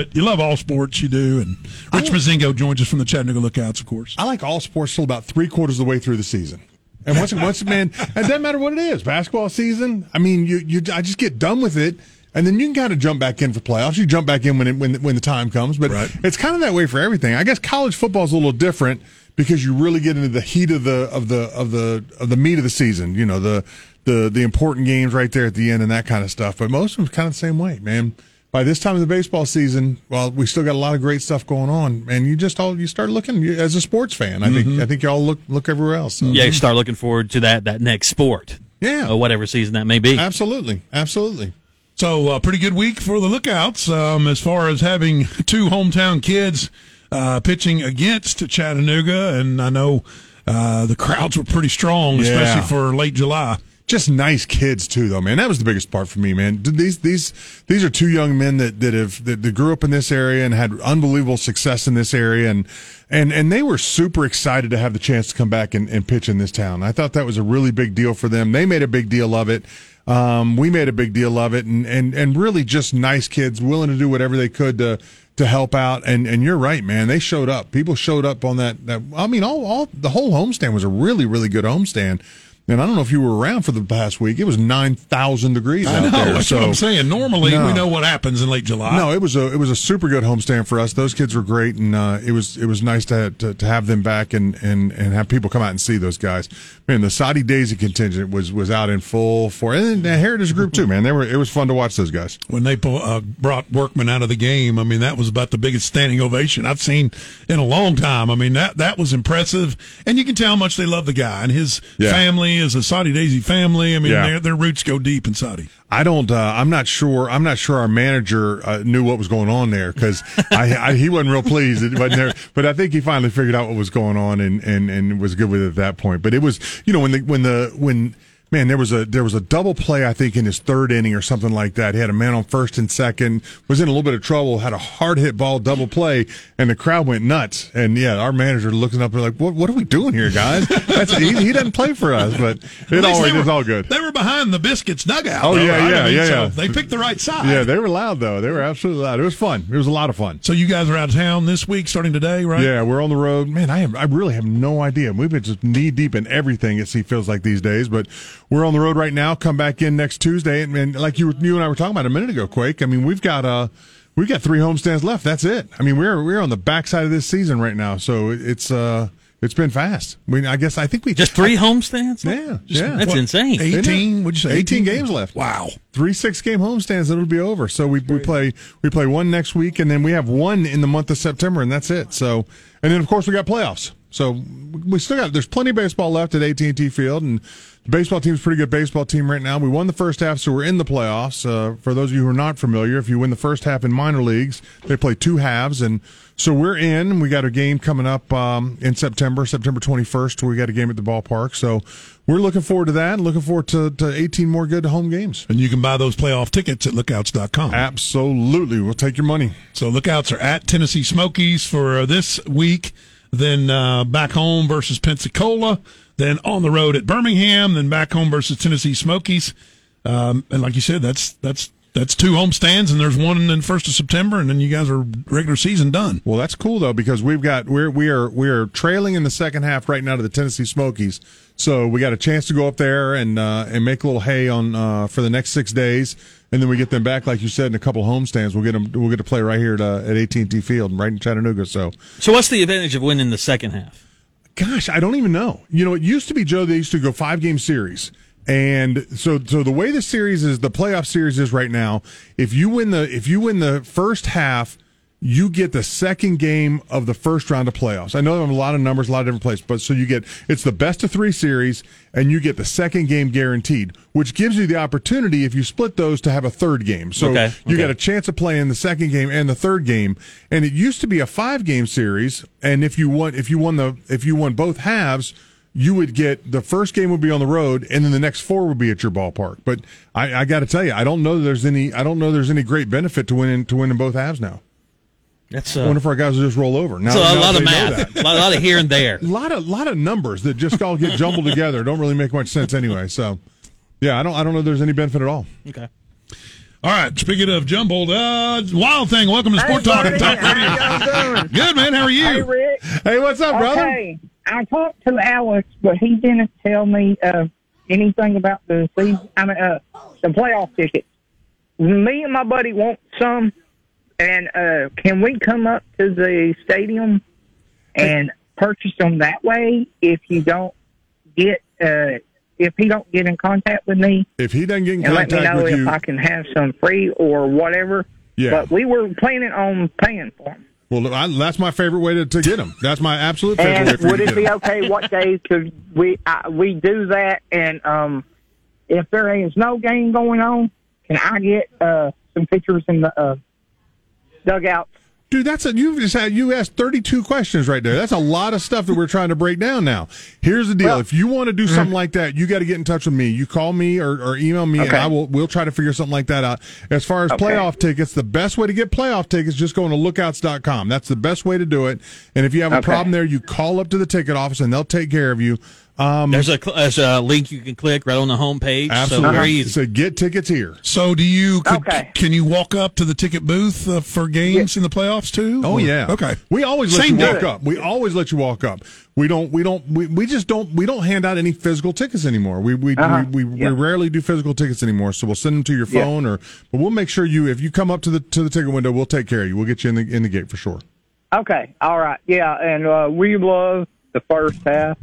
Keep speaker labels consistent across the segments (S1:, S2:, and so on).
S1: But you love all sports, you do. And Rich Mozingo joins us from the Chattanooga Lookouts, of course.
S2: I like all sports till about three quarters of the way through the season. And once, once man, it doesn't matter what it is. Basketball season. I mean, you, you, I just get done with it, and then you can kind of jump back in for playoffs. You jump back in when it, when when the time comes. But
S1: Right.
S2: it's kind of that way for everything. I guess college football is a little different because you really get into the heat of the of the of the of the meat of the season. You know the the the important games right there at the end and that kind of stuff. But most of them kind of the same way, man. By this time of the baseball season, well, we still got a lot of great stuff going on, and you just all you start looking you- as a sports fan. I think I think y'all look look everywhere else. So.
S3: Yeah, you start looking forward to that that next sport.
S2: Yeah.
S3: Or whatever season that may be.
S2: Absolutely, absolutely.
S1: So, uh, pretty good week for the Lookouts um, as far as having two hometown kids uh, pitching against Chattanooga. And I know uh, the crowds were pretty strong,
S2: Yeah.
S1: especially for late July.
S2: Just nice kids too, though, man. That was the biggest part for me, man. These these these are two young men that that have that, that grew up in this area and had unbelievable success in this area, and and and they were super excited to have the chance to come back and, and pitch in this town. I thought that was a really big deal for them. They made a big deal of it. Um, we made a big deal of it, and and and really just nice kids, willing to do whatever they could to to help out. And and you're right, man. They showed up. People showed up on that. That I mean, all all the whole homestand was a really really good homestand. And I don't know if you were around for the past week. It was nine thousand degrees
S1: I
S2: out
S1: know,
S2: there.
S1: that's
S2: so
S1: what I'm saying. Normally,
S2: No.
S1: we know what happens in late July.
S2: no, it was a it was a super good homestand for us. Those kids were great, and uh, it was it was nice to, to to have them back and and and have people come out and see those guys. Man, the Soddy-Daisy contingent was was out in full for, and the Heritage Group too. Man, they were it was fun to watch those guys.
S1: when they uh, brought Workman out of the game, I mean that was about the biggest standing ovation I've seen in a long time. I mean that that was impressive, and you can tell how much they love the guy and his
S2: Yeah.
S1: family is a Soddy-Daisy family. I mean
S2: Yeah.
S1: their their roots go deep in Soddy.
S2: I don't. Uh, I'm not sure. I'm not sure our manager uh, knew what was going on there because I, I, he wasn't real pleased. It wasn't there, but I think he finally figured out what was going on and, and, and was good with it at that point. But it was, you know, when the when the when man there was a there was a double play I think in his third inning or something like that. He had a man on first and second, was in a little bit of trouble, had a hard hit ball double play, and the crowd went nuts. And yeah, our manager looking up and like, what what are we doing here, guys? That's he, he doesn't play for us, but it always is all good.
S1: They were behind the Biscuits dugout.
S2: Oh,
S1: though,
S2: yeah,
S1: right?
S2: yeah,
S1: I mean,
S2: yeah,
S1: so
S2: yeah.
S1: They picked the right side.
S2: Yeah, they were loud though. They were absolutely loud. It was fun. It was a lot of fun.
S1: so you guys are out of town this week, starting today, right?
S2: Yeah, we're on the road. Man, I have I really have no idea. We've been just knee deep in everything. It feels like these days, but we're on the road right now. Come back in next Tuesday, and, and like you were- you and I were talking about a minute ago, Quake. I mean, we've got uh we've got three homestands left. That's it. I mean, we're we're on the backside of this season right now, so it- it's uh it's been fast. I mean, I guess I think we
S3: Just three homestands?
S2: Yeah, yeah.
S3: That's
S1: What,
S3: insane.
S2: Isn't it?
S1: 18, would you say?
S2: 18 games left.
S1: Wow.
S2: three six game homestands and it'll be over so we, we play we play one next week and then we have one in the month of september and that's it so and then of course we got playoffs so we still got there's plenty of baseball left at AT&T Field and the baseball team's a pretty good baseball team right now we won the first half so we're in the playoffs uh, for those of you who are not familiar if you win the first half in minor leagues they play two halves and so we're in we got a game coming up um, in September September 21st we got a game at the ballpark so we're looking forward to that and looking forward to, to 18 more good home games
S1: And you can buy those playoff tickets at lookouts.com.
S2: Absolutely. We'll take your money.
S1: So lookouts are at Tennessee Smokies for uh, this week. Then uh, back home versus Pensacola. Then on the road at Birmingham. Then back home versus Tennessee Smokies. Um, and like you said, that's that's that's two home stands, and there's one in the first of September, and then you guys are regular season done.
S2: Well, that's cool though because we've got we're we are we are trailing in the second half right now to the Tennessee Smokies. So we got a chance to go up there and uh, and make a little hay on uh, for the next six days, and then we get them back, like you said, in a couple homestands. We'll get them. We'll get to play right here at, uh, at AT&T Field, right in Chattanooga. So,
S3: So what's the advantage of winning the second half?
S2: gosh, I don't even know. You know, it used to be Joe. They used to go five game series. And so, so the way the series is, the playoff series is right now. If you win the, if you win the first half, you get the second game of the first round of playoffs. I know there are a lot of numbers, a lot of different places, but so you get it's the best of three series, and you get the second game guaranteed, which gives you the opportunity if you split those to have a third game. So
S3: Okay,
S2: you
S3: okay.
S2: got a chance of playing the second game and the third game. And it used to be a five game series, and if you won, if you won the, if you won both halves. You would get the first game would be on the road, and then the next four would be at your ballpark. But I, I got to tell you, I don't know there's any. I don't know there's any great benefit to winning to winning both halves now.
S3: That's
S2: I
S3: uh,
S2: wonder if our guys will just roll over. Now,
S3: so a
S2: now
S3: lot of math, a lot, of here and there.
S2: A lot of lot of numbers that just all get jumbled together. Don't really make much sense anyway. So, yeah, I don't I don't know if there's any benefit at all.
S3: Okay.
S1: All right. Speaking of jumbled, uh, Wild Thing, welcome to Sport Talk and Talk
S4: How y'all doing?
S1: Good, man. How are
S4: Hey,
S1: you?
S4: Rick.
S2: Hey, what's up, brother?
S4: I talked to Alex, but he didn't tell me uh, anything about the season. I mean, uh, the playoff tickets. Me and my buddy want some, and uh, can we come up to the stadium and purchase them that way? If you don't get, uh, if he don't get in contact with me,
S2: If he doesn't get in contact
S4: and let me know
S2: with
S4: if
S2: you,
S4: I can have some free or whatever.
S2: Yeah.
S4: But we were planning on paying for them.
S2: Well, I, that's my favorite way to, to get them. That's my absolute favorite way
S4: And would it be okay? What days could we uh, we do that? And um, if there is no game going on, can I get uh, some pictures in the uh, dugout?
S2: Dude, that's a you just had you asked thirty two questions right there. That's a lot of stuff that we're trying to break down now. Here's the deal:
S4: Well-
S2: if you want to do mm-hmm. something like that, you got to get in touch with me. You call me or, or email me, and I will. We'll try to figure something like that out. As far as
S4: Okay.
S2: playoff tickets, the best way to get playoff tickets just go to lookouts.com. That's the best way to do it. And if you have a
S4: Okay.
S2: problem there, you call up to the ticket office and they'll take care of you. Um,
S3: There's a there's a link you can click right on the homepage. So
S2: absolutely,
S3: very easy.
S2: So get tickets here.
S1: So, do you could,
S4: Okay.
S1: can you walk up to the ticket booth uh, for games in the playoffs too?
S2: Oh
S1: Or-
S2: yeah.
S1: Okay.
S2: We always let
S1: Same
S2: you walk
S1: day.
S2: up. We always let you walk up. We don't. We don't. We, we just don't. We don't hand out any physical tickets anymore. We we
S4: Uh-huh.
S2: we, we,
S4: Yeah.
S2: we rarely do physical tickets anymore. So we'll send them to your
S4: Yeah.
S2: phone or. But we'll make sure you if you come up to the to the ticket window, we'll take care of you. We'll get you in the in the gate for sure.
S4: Okay, all right, yeah. And uh, we love the first half,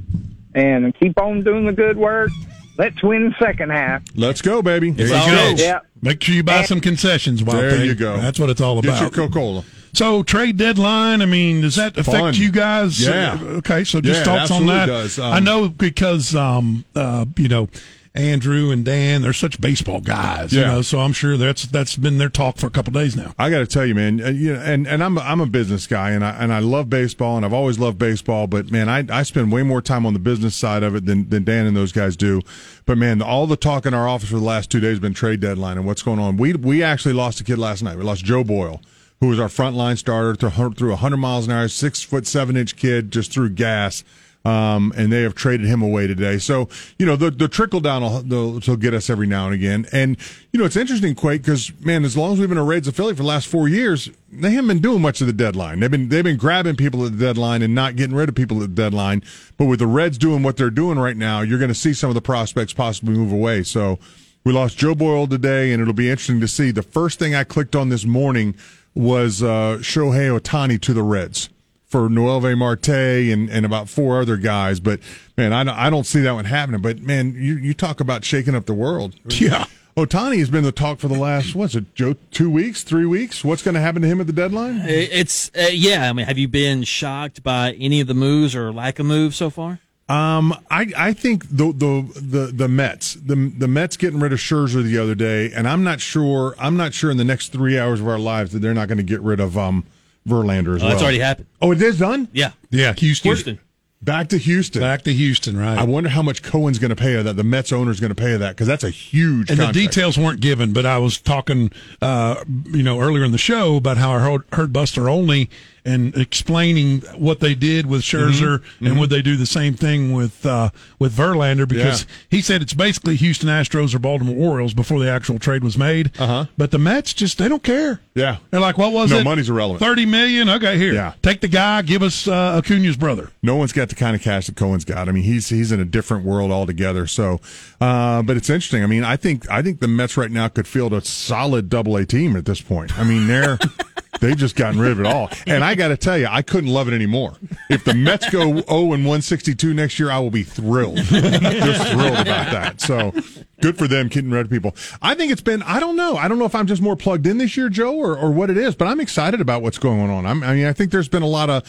S4: and keep on doing the good work. Let's win the second half.
S2: Let's go, baby. There
S3: It's
S2: you
S3: all
S2: go.
S3: good.
S4: Yeah.
S1: Make sure you buy some concessions. Wild
S2: There
S1: Thing.
S2: you go.
S1: That's what it's all about.
S2: Get your
S1: about.
S2: Coca Cola.
S1: So trade deadline. I mean, does that affect
S2: Fun.
S1: you guys?
S2: Yeah.
S1: Okay. So just
S2: Yeah,
S1: thoughts on that.
S2: does. Um,
S1: I know because um uh you know Andrew and Dan they're such baseball guys. You know, so I'm sure that's that's been their talk for a couple days now.
S2: I got to tell you, man. uh, You know, and and I'm a, I'm a business guy, and I and I love baseball, and I've always loved baseball. But man, I I spend way more time on the business side of it than than Dan and those guys do. But man, all the talk in our office for the last two days has been trade deadline and what's going on. We we actually lost a kid last night. We lost Joe Boyle, who was our frontline starter, threw through 100 miles an hour, six foot seven inch kid, just threw gas. Um, and they have traded him away today. So, you know, the, the trickle down will, will get us every now and again. And, you know, it's interesting, Quake, because, man, as long as we've been a Reds affiliate for the last four years, they haven't been doing much of the deadline. They've been, they've been grabbing people at the deadline and not getting rid of people at the deadline. But with the Reds doing what they're doing right now, you're going to see some of the prospects possibly move away. So we lost Joe Boyle today, and it'll be interesting to see. The first thing I clicked on this morning was uh, Shohei Ohtani to the Reds for Noelvi Marte and, and about four other guys. But man, I don't, I don't see that one happening. But man, you, you talk about shaking up the world.
S1: Yeah.
S2: Ohtani has been the talk for the last what's it, Joe? Two weeks, three weeks. What's going to happen to him at the deadline?
S3: It's uh, yeah. I mean, have you been shocked by any of the moves or lack of moves so far?
S2: Um, I I think the the the the Mets the the Mets getting rid of Scherzer the other day, and I'm not sure I'm not sure in the next three hours of our lives that they're not going to get rid of um Verlander as
S3: Oh,
S2: well.
S3: that's already happened.
S2: Oh, it is done.
S3: Yeah,
S1: Yeah, Houston.
S3: Houston.
S2: Back to Houston.
S1: Back to Houston, right?
S2: I wonder how much Cohen's going to pay of that. The Mets owner is going to pay of that because that's a huge.
S1: and
S2: contract.
S1: the details weren't given, but I was talking, uh, you know, earlier in the show about how I heard, heard Buster Olney and explaining what they did with Scherzer
S2: Mm-hmm.
S1: and would they do the same thing with uh, with Verlander because
S2: Yeah.
S1: he said it's basically Houston Astros or Baltimore Orioles before the actual trade was made.
S2: Uh-huh.
S1: But the Mets just they don't care.
S2: Yeah.
S1: they're like, what was
S2: No,
S1: it?
S2: money's irrelevant.
S1: Thirty million. Okay, here,
S2: Yeah.
S1: take the guy. Give us uh, Acuna's brother.
S2: no one's got the kind of cash that Cohen's got. I mean, he's he's in a different world altogether. So, uh, but it's interesting. I mean, I think I think the Mets right now could field a solid Double A team at this point. I mean, they're they've just gotten rid of it all. And I got to tell you, I couldn't love it anymore. If the Mets go 0 and 162 next year, I will be thrilled, just thrilled about that. So. Good for them getting rid of people. I think it's been, I don't know. I don't know if I'm just more plugged in this year, Joe, or, or what it is, but I'm excited about what's going on. I'm, I mean, I think there's been a lot of,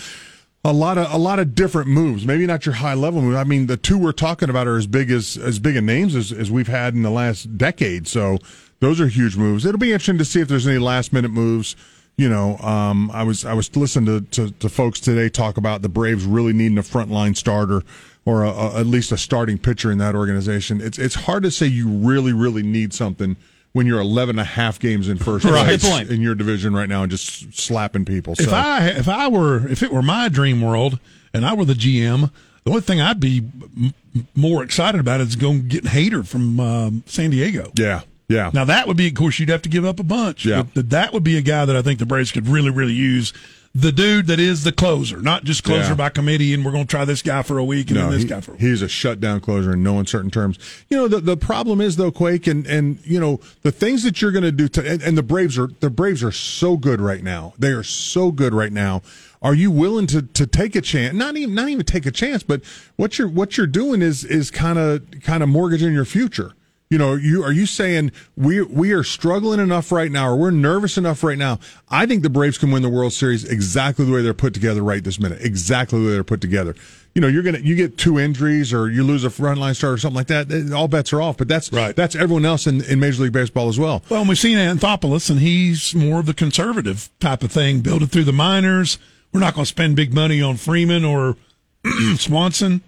S2: a lot of a lot of different moves. Maybe not your high level move. I mean, the two we're talking about are as big as as big a names as, as we've had in the last decade. So those are huge moves. It'll be interesting to see if there's any last minute moves. You know, um, I was I was listening to, to, to folks today talk about the Braves really needing a frontline starter or a, a, at least a starting pitcher in that organization. It's it's hard to say you really really need something when you're 11 and a half games in first
S1: Right.
S2: place in your division right now and just slapping people.
S1: If I if I were if it were my dream world and I were the GM, the only thing I'd be m- more excited about is going to get Hader from um, San Diego.
S2: yeah. Yeah.
S1: Now that would be, of course, you'd have to give up a bunch.
S2: Yeah.
S1: But that would be a guy that I think the Braves could really, really use. The dude that is the closer, not just closer
S2: Yeah.
S1: by committee, and we're going to try this guy for a week and
S2: No,
S1: then this
S2: he-
S1: guy for a week.
S2: he's a shutdown closer in no uncertain terms. You know, the, the problem is though, Quake, and, and you know the things that you're going to do to, and, and the Braves are the Braves are so good right now. They are so good right now. Are you willing to, to take a chance? Not even not even take a chance, but what you're what you're doing is is kind of kind of mortgaging your future. You know, you are you saying we we are struggling enough right now, or we're nervous enough right now? I think the Braves can win the World Series exactly the way they're put together right this minute. Exactly the way they're put together. You know, you're gonna you get two injuries, or you lose a frontline starter, or something like that. All bets are off. But that's
S1: Right.
S2: That's everyone else in, in Major League Baseball as well.
S1: Well, and we've seen Anthopoulos, and he's more of the conservative type of thing. Build it through the minors. We're not going to spend big money on Freeman or Swanson.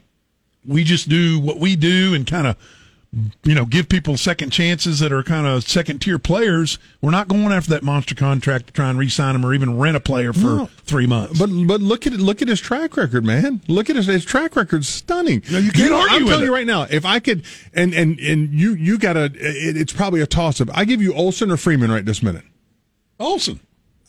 S1: We just do what we do and kind of, you know, give people second chances that are kind of second tier players. We're not going after that monster contract to try and re-sign them or even rent a player for
S2: No.
S1: three months.
S2: But but look at look at his track record, man. Look at his his track record's stunning.
S1: No, you can't
S2: know,
S1: argue
S2: I'm telling
S1: it.
S2: you right now, if I could, and and and you you got to, it, it's probably a toss up. I give you Olson or Freeman right this minute.
S1: Olson.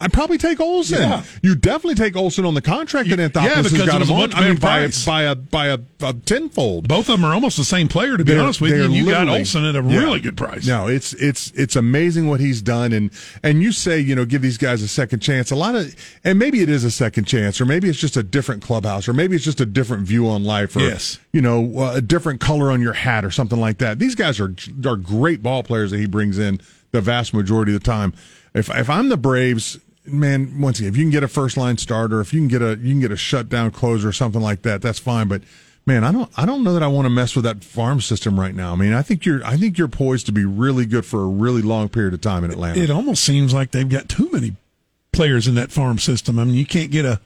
S2: I'd probably take Olson.
S1: Yeah.
S2: You definitely take Olson on the contract that
S1: Yeah,
S2: Anthopoulos has
S1: because it
S2: got him on. I mean,
S1: better
S2: by a,
S1: price.
S2: by a by a, a tenfold.
S1: Both of them are almost the same player, to be
S2: They're-
S1: honest with you. And you got Olson at a
S2: Yeah.
S1: really good price.
S2: No, it's it's it's amazing what he's done, and and you say you know give these guys a second chance. A lot of, and maybe it is a second chance, or maybe it's just a different clubhouse, or maybe it's just a different view on life, or
S1: Yes.
S2: you know uh, a different color on your hat, or something like that. These guys are are great ball players that he brings in the vast majority of the time. If if I'm the Braves. Man, once again, if you can get a first line starter, if you can get a you can get a shutdown closer or something like that, that's fine. But man, I don't I don't know that I want to mess with that farm system right now. I mean, I think you're I think you're poised to be really good for a really long period of time in Atlanta.
S1: it almost seems like they've got too many players in that farm system. I mean, you can't get a.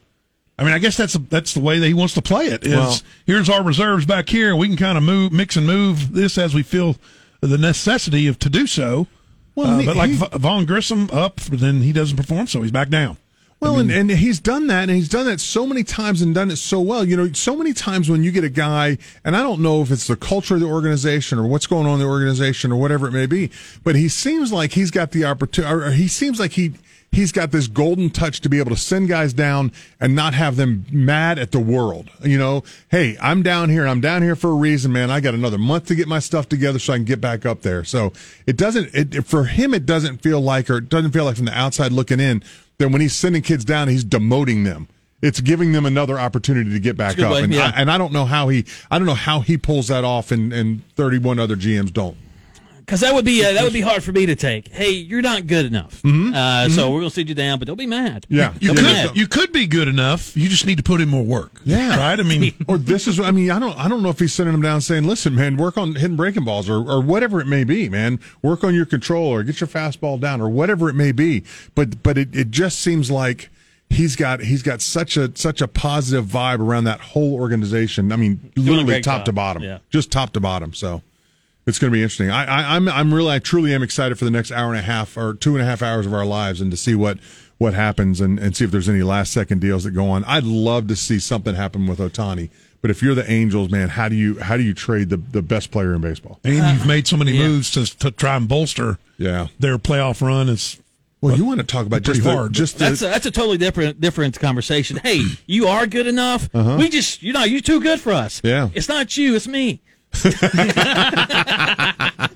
S1: I mean, I guess that's that's the way that he wants to play it. Is
S2: Well-
S1: here's our reserves back here. We can kind of move, mix and move this as we feel the necessity of to do so.
S2: Well,
S1: Uh,
S2: he-
S1: but like
S2: he-
S1: Vaughn Grissom up, then he doesn't perform, so he's back down.
S2: Well, and, and he's done that, and he's done that so many times and done it so well. You know, so many times when you get a guy, and I don't know if it's the culture of the organization or what's going on in the organization or whatever it may be, but he seems like he's got the opportunity, or he seems like he he's got this golden touch to be able to send guys down and not have them mad at the world. You know, hey, I'm down here, and I'm down here for a reason, man. I got another month to get my stuff together so I can get back up there. So it doesn't, it, for him, it doesn't feel like, or it doesn't feel like from the outside looking in that when he's sending kids down, he's demoting them. It's giving them another opportunity to get back up,
S3: way,
S2: and,
S3: yeah.
S2: I, and I don't know how he, I don't know how he pulls that off, and, and 31 other GMs don't.
S3: Because that would be uh, that would be hard for me to take. Hey, you're not good enough, uh, so we're gonna sit you down, but don't be mad.
S2: Yeah.
S1: You
S3: Don't
S1: could
S3: mad.
S1: you could be good enough. You just need to put in more work.
S2: Yeah.
S1: right. I mean,
S2: or this is, I mean, I don't, I don't know if he's sending them down saying, listen, man, work on hitting breaking balls or, or whatever it may be, man. Work on your control or get your fastball down or whatever it may be. But, but it, it just seems like he's got, he's got such a, such a positive vibe around that whole organization. I mean,
S3: a
S2: literally top
S3: job.
S2: to bottom,
S3: Yeah.
S2: just top to bottom. So. It's going to be interesting. I, I, I'm, I'm really, I truly am excited for the next hour and a half or two and a half hours of our lives, and to see what, what happens, and, and see if there's any last second deals that go on. I'd love to see something happen with Ohtani. But if you're the Angels, man, how do you, how do you trade the, the best player in baseball?
S1: and you've made so many
S3: Yeah.
S1: moves to to try and bolster
S2: Yeah.
S1: their playoff run. Is
S2: Well, you want to talk about
S1: Pretty
S2: just the,
S1: hard.
S2: just the,
S3: That's a, that's a totally different different conversation. Hey, you are good enough. Uh-huh. We just you know you're too good for us.
S2: Yeah.
S3: it's not you, it's me.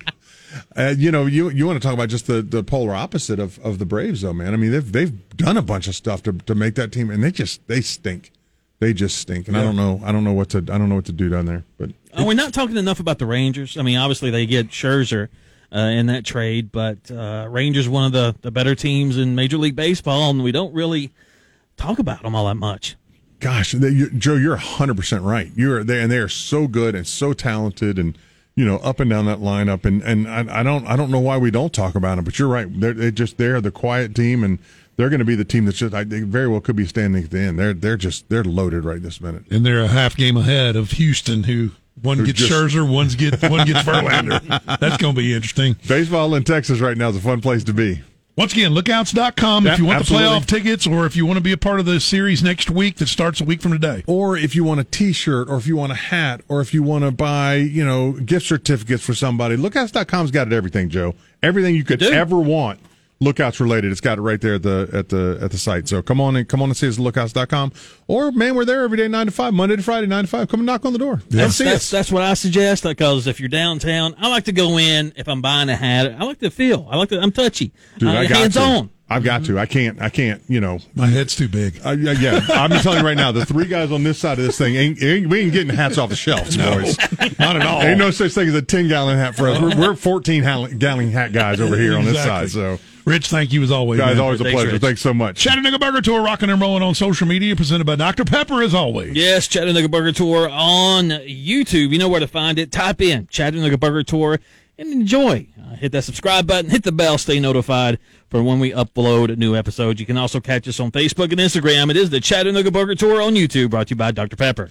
S2: Uh, you know, you you want to talk about just the, the polar opposite of, of the Braves, though, man. I mean, they've they've done a bunch of stuff to, to make that team, and they just they stink. They just stink, and I don't know I don't know what to I don't know what to do down there. But
S3: Uh, we're not talking enough about the Rangers. I mean, obviously they get Scherzer uh, in that trade, but uh, Rangers one of the, the better teams in Major League Baseball, and we don't really talk about them all that much.
S2: Gosh, they, you, Joe, you're hundred percent right. You're there, and they are so good and so talented, and you know, up and down that lineup. And and I, I don't I don't know why we don't talk about them, but you're right. They're they just they're the quiet team, and they're going to be the team that's just I, they very well could be standing at the end. They're they're just they're loaded right this minute.
S1: and they're a half game ahead of Houston, who one gets
S2: just-
S1: Scherzer, one's get one gets Verlander. That's going to be interesting.
S2: Baseball in Texas right now is a fun place to be.
S1: Once again, lookouts.com
S2: Yeah,
S1: if you want
S2: absolutely.
S1: the playoff tickets or if you want to be a part of the series next week that starts a week from today.
S2: or if you want a t-shirt or if you want a hat or if you want to buy you know gift certificates for somebody lookouts.com's got it everything joe everything you could ever want lookouts related it's got it right there at the at the at the site so come on and come on and see us at lookouts.com or man we're there every day 9 to 5 monday to friday 9 to 5 come and knock on the door come
S3: That's, that's, that's what I suggest because if you're downtown, I like to go in. If I'm buying a hat, I like to feel. I like to. I'm touchy.
S2: Dude,
S3: uh,
S2: I got
S3: hands
S2: to.
S3: on.
S2: I've got to. I can't. I can't. You know.
S1: My head's too big.
S2: Uh, yeah, yeah. I'm just telling you right now. The three guys on this side of this thing ain't, ain't we ain't getting hats off the shelves, boys.
S1: Not at all.
S2: Ain't no such thing as a 10 gallon hat for us. We're, we're 14 gallon gallon hat guys over here on this
S1: Exactly.
S2: side. So,
S1: Rich, thank you as always.
S2: guys,
S1: man.
S2: always a
S3: Thanks,
S2: pleasure.
S3: Rich.
S2: Thanks so much.
S1: Chattanooga Burger Tour, rocking and rolling on social media, presented by Dr. Pepper as always.
S3: Yes, Chattanooga Burger Tour on YouTube. You know where to find it. Type in Chattanooga Burger Tour and enjoy. Uh, hit that subscribe button, hit the bell, stay notified for when we upload new episodes. You can also catch us on Facebook and Instagram. It is the Chattanooga Burger Tour on YouTube, brought to you by Dr. Pepper.